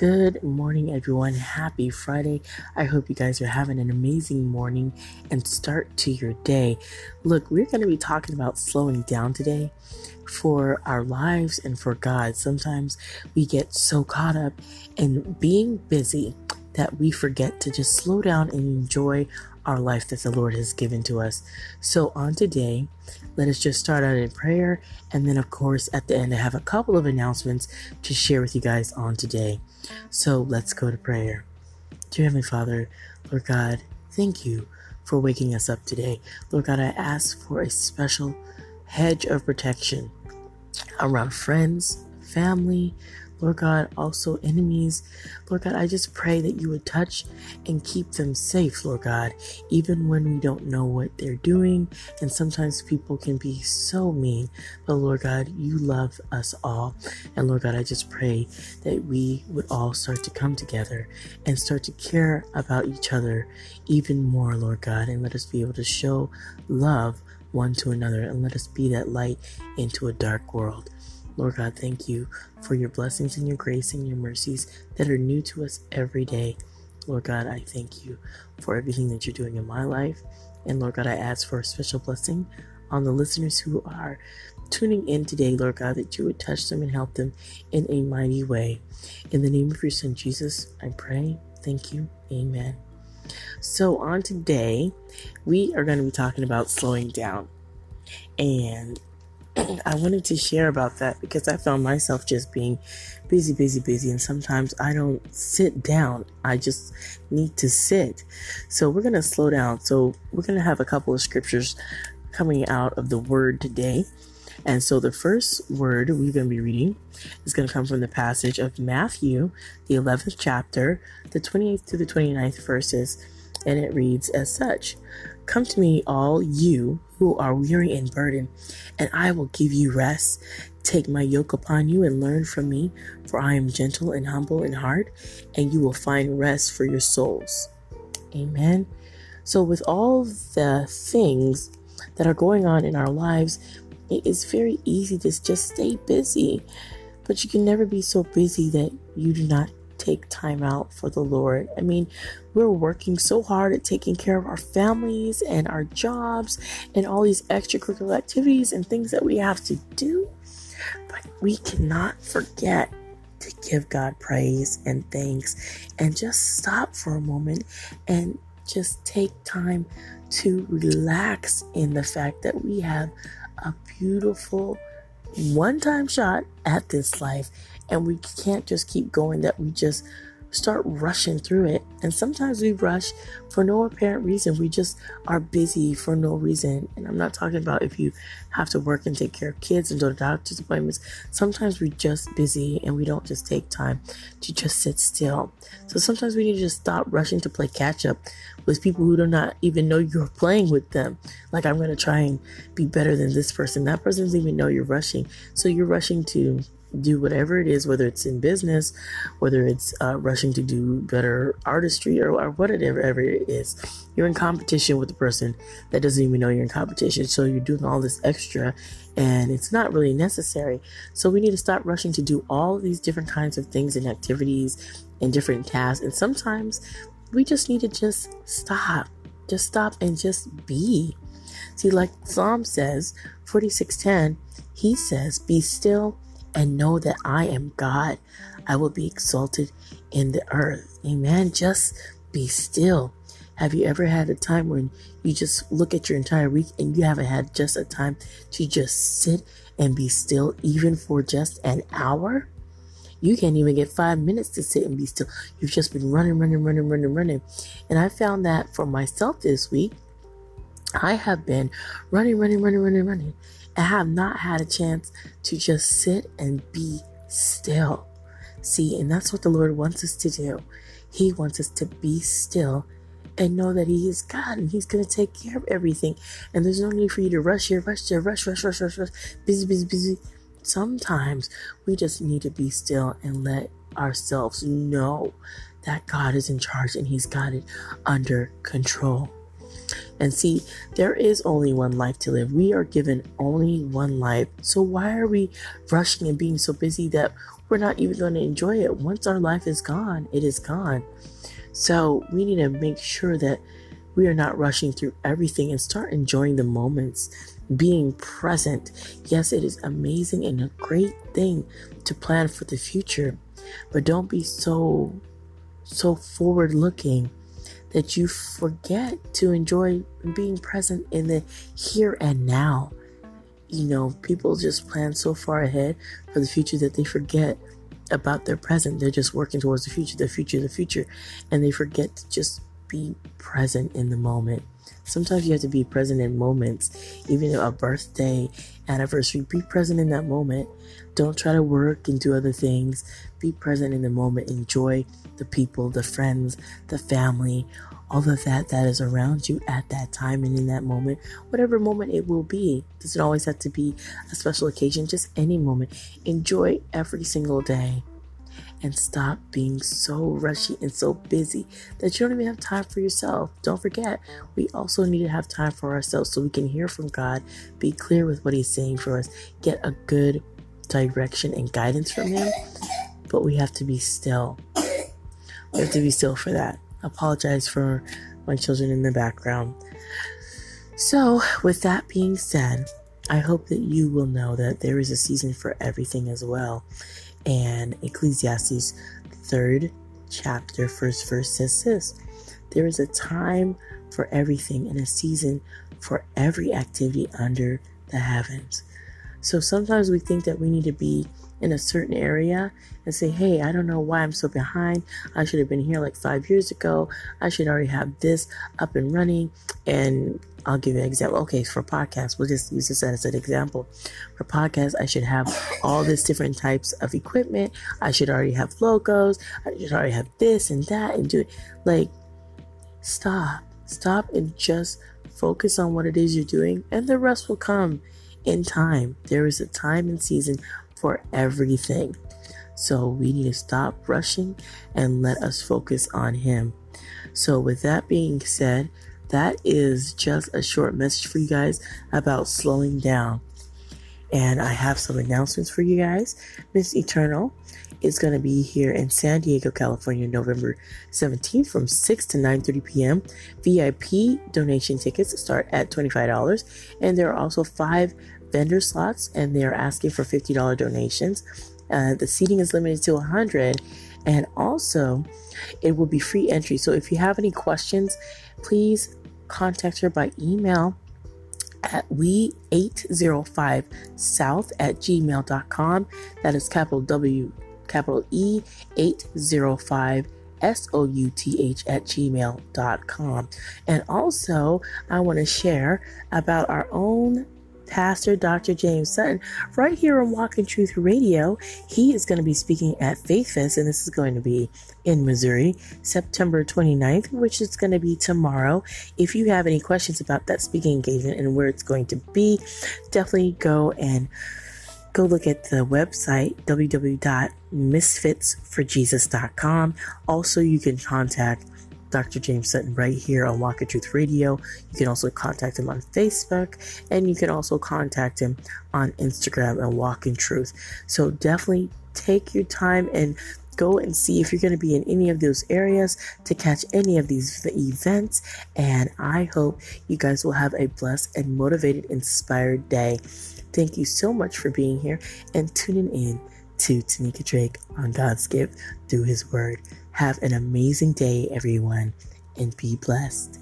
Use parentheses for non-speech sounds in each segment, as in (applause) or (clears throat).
Good morning, everyone. Happy Friday. I hope you guys are having an amazing morning and start to your day. Look, we're going to be talking about slowing down today for our lives and for God. Sometimes we get so caught up in being busy that we forget to just slow down and enjoy our life that the Lord has given to us. So, on today, let us just start out in prayer. And then, of course, at the end, I have a couple of announcements to share with you guys on today. So, let's go to prayer. Dear Heavenly Father, Lord God, thank you for waking us up today. Lord God, I ask for a special hedge of protection around friends, family, Lord God, also enemies. Lord God, I just pray that you would touch and keep them safe, Lord God, even when we don't know what they're doing. And sometimes people can be so mean. But Lord God, you love us all. And Lord God, I just pray that we would all start to come together and start to care about each other even more, Lord God, and let us be able to show love one to another and let us be that light into a dark world. Lord God, thank you for your blessings and your grace and your mercies that are new to us every day. Lord God, I thank you for everything that you're doing in my life. And Lord God, I ask for a special blessing on the listeners who are tuning in today, Lord God, that you would touch them and help them in a mighty way. In the name of your Son, Jesus, I pray. Thank you. Amen. So, on today, we are going to be talking about slowing down. And I wanted to share about that because I found myself just being busy, busy, busy, and sometimes I don't sit down. I just need to sit. So we're going to slow down. So we're going to have a couple of scriptures coming out of the word today. And so the first word we're going to be reading is going to come from the passage of Matthew, the 11th chapter, the 28th to the 29th verses. And it reads as such Come to me, all you who are weary and burdened, and I will give you rest. Take my yoke upon you and learn from me, for I am gentle and humble in heart, and you will find rest for your souls. Amen. So, with all the things that are going on in our lives, it is very easy to just stay busy. But you can never be so busy that you do not take time out for the Lord. I mean, we're working so hard at taking care of our families and our jobs and all these extracurricular activities and things that we have to do. But we cannot forget to give God praise and thanks and just stop for a moment and just take time to relax in the fact that we have a beautiful one time shot at this life and we can't just keep going that we just start rushing through it. And sometimes we rush for no apparent reason. We just are busy for no reason. And I'm not talking about if you have to work and take care of kids and go to doctor's appointments. Sometimes we're just busy and we don't just take time to just sit still. So sometimes we need to just stop rushing to play catch up with people who do not even know you're playing with them. Like, I'm going to try and be better than this person. That person doesn't even know you're rushing. So you're rushing to do whatever it is, whether it's in business, whether it's uh, rushing to do better artistry or, or whatever it is. You're in competition with the person that doesn't even know you're in competition. So you're doing all this extra and it's not really necessary. So we need to stop rushing to do all these different kinds of things and activities and different tasks. And sometimes we just need to just stop. Just stop and just be. See, like Psalm says, 4610, he says, Be still and know that I am God. I will be exalted in the earth. Amen. Just be still. Have you ever had a time when you just look at your entire week and you haven't had just a time to just sit and be still, even for just an hour? You can't even get five minutes to sit and be still. You've just been running, running, running, running, running. And I found that for myself this week, I have been running, running, running, running, running. I have not had a chance to just sit and be still. See, and that's what the Lord wants us to do. He wants us to be still and know that He is God and He's going to take care of everything. And there's no need for you to rush here, rush there, rush, rush, rush, rush, rush, busy, busy, busy. Sometimes we just need to be still and let ourselves know that God is in charge and He's got it under control. And see, there is only one life to live. We are given only one life. So why are we rushing and being so busy that we're not even going to enjoy it. Once our life is gone, it is gone. So we need to make sure that we are not rushing through everything and start enjoying the moments, being present. Yes, it is amazing and a great thing to plan for the future, but don't be so so forward looking that you forget to enjoy being present in the here and now. You know, people just plan so far ahead for the future that they forget about their present. They're just working towards the future, the future, the future, and they forget to just be present in the moment. Sometimes you have to be present in moments, even a birthday, anniversary. Be present in that moment. Don't try to work and do other things. Be present in the moment. Enjoy the people, the friends, the family, all of that that is around you at that time and in that moment, whatever moment it will be. Doesn't always have to be a special occasion, just any moment. Enjoy every single day and stop being so rushy and so busy that you don't even have time for yourself. Don't forget, we also need to have time for ourselves so we can hear from God, be clear with what He's saying for us, get a good direction and guidance from Him. But we have to be still. We have to be still for that. Apologize for my children in the background. So, with that being said, I hope that you will know that there is a season for everything as well. And Ecclesiastes, third chapter, first verse says this There is a time for everything and a season for every activity under the heavens. So sometimes we think that we need to be in a certain area and say, Hey, I don't know why I'm so behind. I should have been here like five years ago. I should already have this up and running. And I'll give you an example. Okay, for podcasts, we'll just use this as an example. For podcasts, I should have all these different types of equipment. I should already have logos. I should already have this and that and do it. Like, stop. Stop and just focus on what it is you're doing, and the rest will come in time. There is a time and season for everything. So we need to stop rushing and let us focus on Him. So, with that being said, that is just a short message for you guys about slowing down. And I have some announcements for you guys. Miss Eternal is going to be here in San Diego, California, November 17th from 6 to 9:30 p.m. VIP donation tickets start at $25 and there are also 5 vendor slots and they're asking for $50 donations. Uh, the seating is limited to 100 and also it will be free entry. So if you have any questions, please contact her by email at we805 south at gmail.com. That is capital W, capital E 805 S O U T H at gmail.com. And also, I want to share about our own Pastor Dr. James Sutton right here on Walking Truth Radio. He is going to be speaking at Faith Fest, and this is going to be in Missouri, September 29th, which is going to be tomorrow. If you have any questions about that speaking engagement and where it's going to be, definitely go and go look at the website www.misfitsforjesus.com. Also, you can contact Dr. James Sutton right here on Walk of Truth Radio. You can also contact him on Facebook and you can also contact him on Instagram and Walk in Truth. So definitely take your time and go and see if you're going to be in any of those areas to catch any of these events. And I hope you guys will have a blessed and motivated, inspired day. Thank you so much for being here and tuning in to Tanika Drake on God's gift through His Word. Have an amazing day, everyone, and be blessed.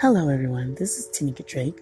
Hello, everyone. This is Tanika Drake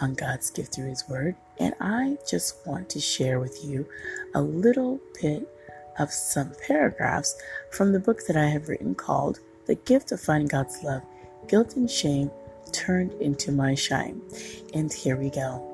on God's Gift Through His Word, and I just want to share with you a little bit of some paragraphs from the book that I have written called The Gift of Finding God's Love Guilt and Shame turned into my shine. And here we go.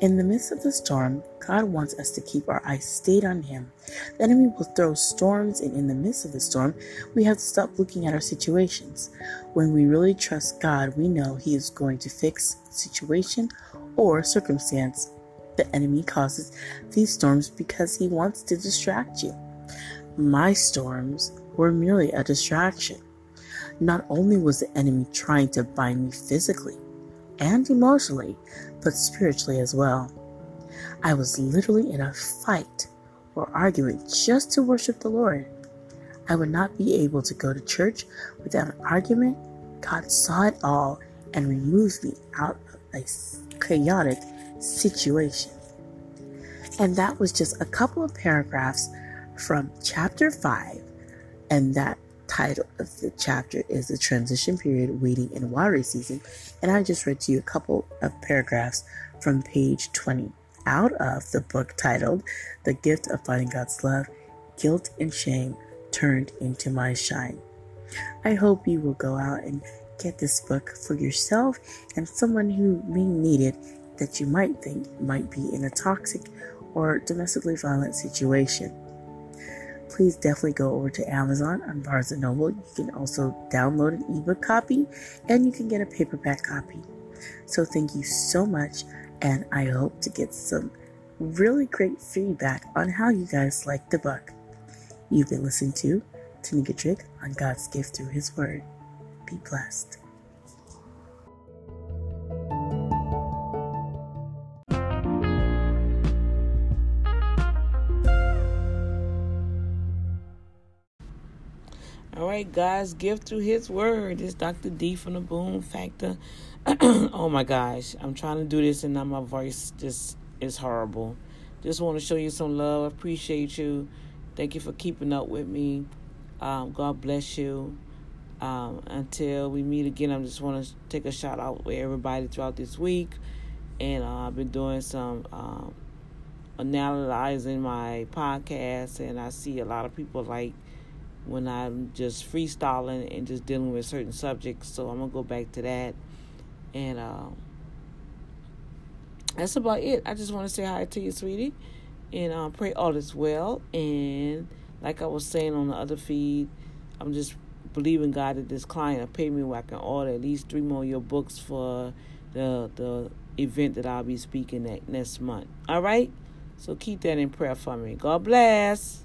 In the midst of the storm, God wants us to keep our eyes stayed on Him. The enemy will throw storms, and in the midst of the storm, we have to stop looking at our situations. When we really trust God, we know He is going to fix situation or circumstance. The enemy causes these storms because he wants to distract you. My storms were merely a distraction. Not only was the enemy trying to bind me physically and emotionally, but spiritually as well. I was literally in a fight or argument just to worship the Lord. I would not be able to go to church without an argument. God saw it all and removed me out of a chaotic situation. And that was just a couple of paragraphs from chapter 5. And that title of the chapter is The Transition Period Waiting in Watery Season. And I just read to you a couple of paragraphs from page 20 out of the book titled The Gift of Finding God's Love Guilt and Shame Turned into My Shine. I hope you will go out and get this book for yourself and someone who may need it that you might think might be in a toxic or domestically violent situation. Please definitely go over to Amazon on Barnes & Noble. You can also download an ebook copy and you can get a paperback copy. So thank you so much and I hope to get some really great feedback on how you guys like the book. You've been listening to Tanika Drake on God's gift through His Word. Be blessed. Right, God's gift through His Word. It's Dr. D from the Boom Factor. (clears throat) oh my gosh, I'm trying to do this and now my voice just is horrible. Just want to show you some love. I appreciate you. Thank you for keeping up with me. Um, God bless you. Um, until we meet again, I just want to take a shout out with everybody throughout this week. And uh, I've been doing some um, analyzing my podcast, and I see a lot of people like when I'm just freestyling and just dealing with certain subjects. So I'm gonna go back to that, and um, that's about it. I just want to say hi to you, sweetie, and um, pray all is well. And like I was saying on the other feed, I'm just believing God that this client will pay me where I can order at least three more of your books for the the event that I'll be speaking at next month. All right. So keep that in prayer for me. God bless.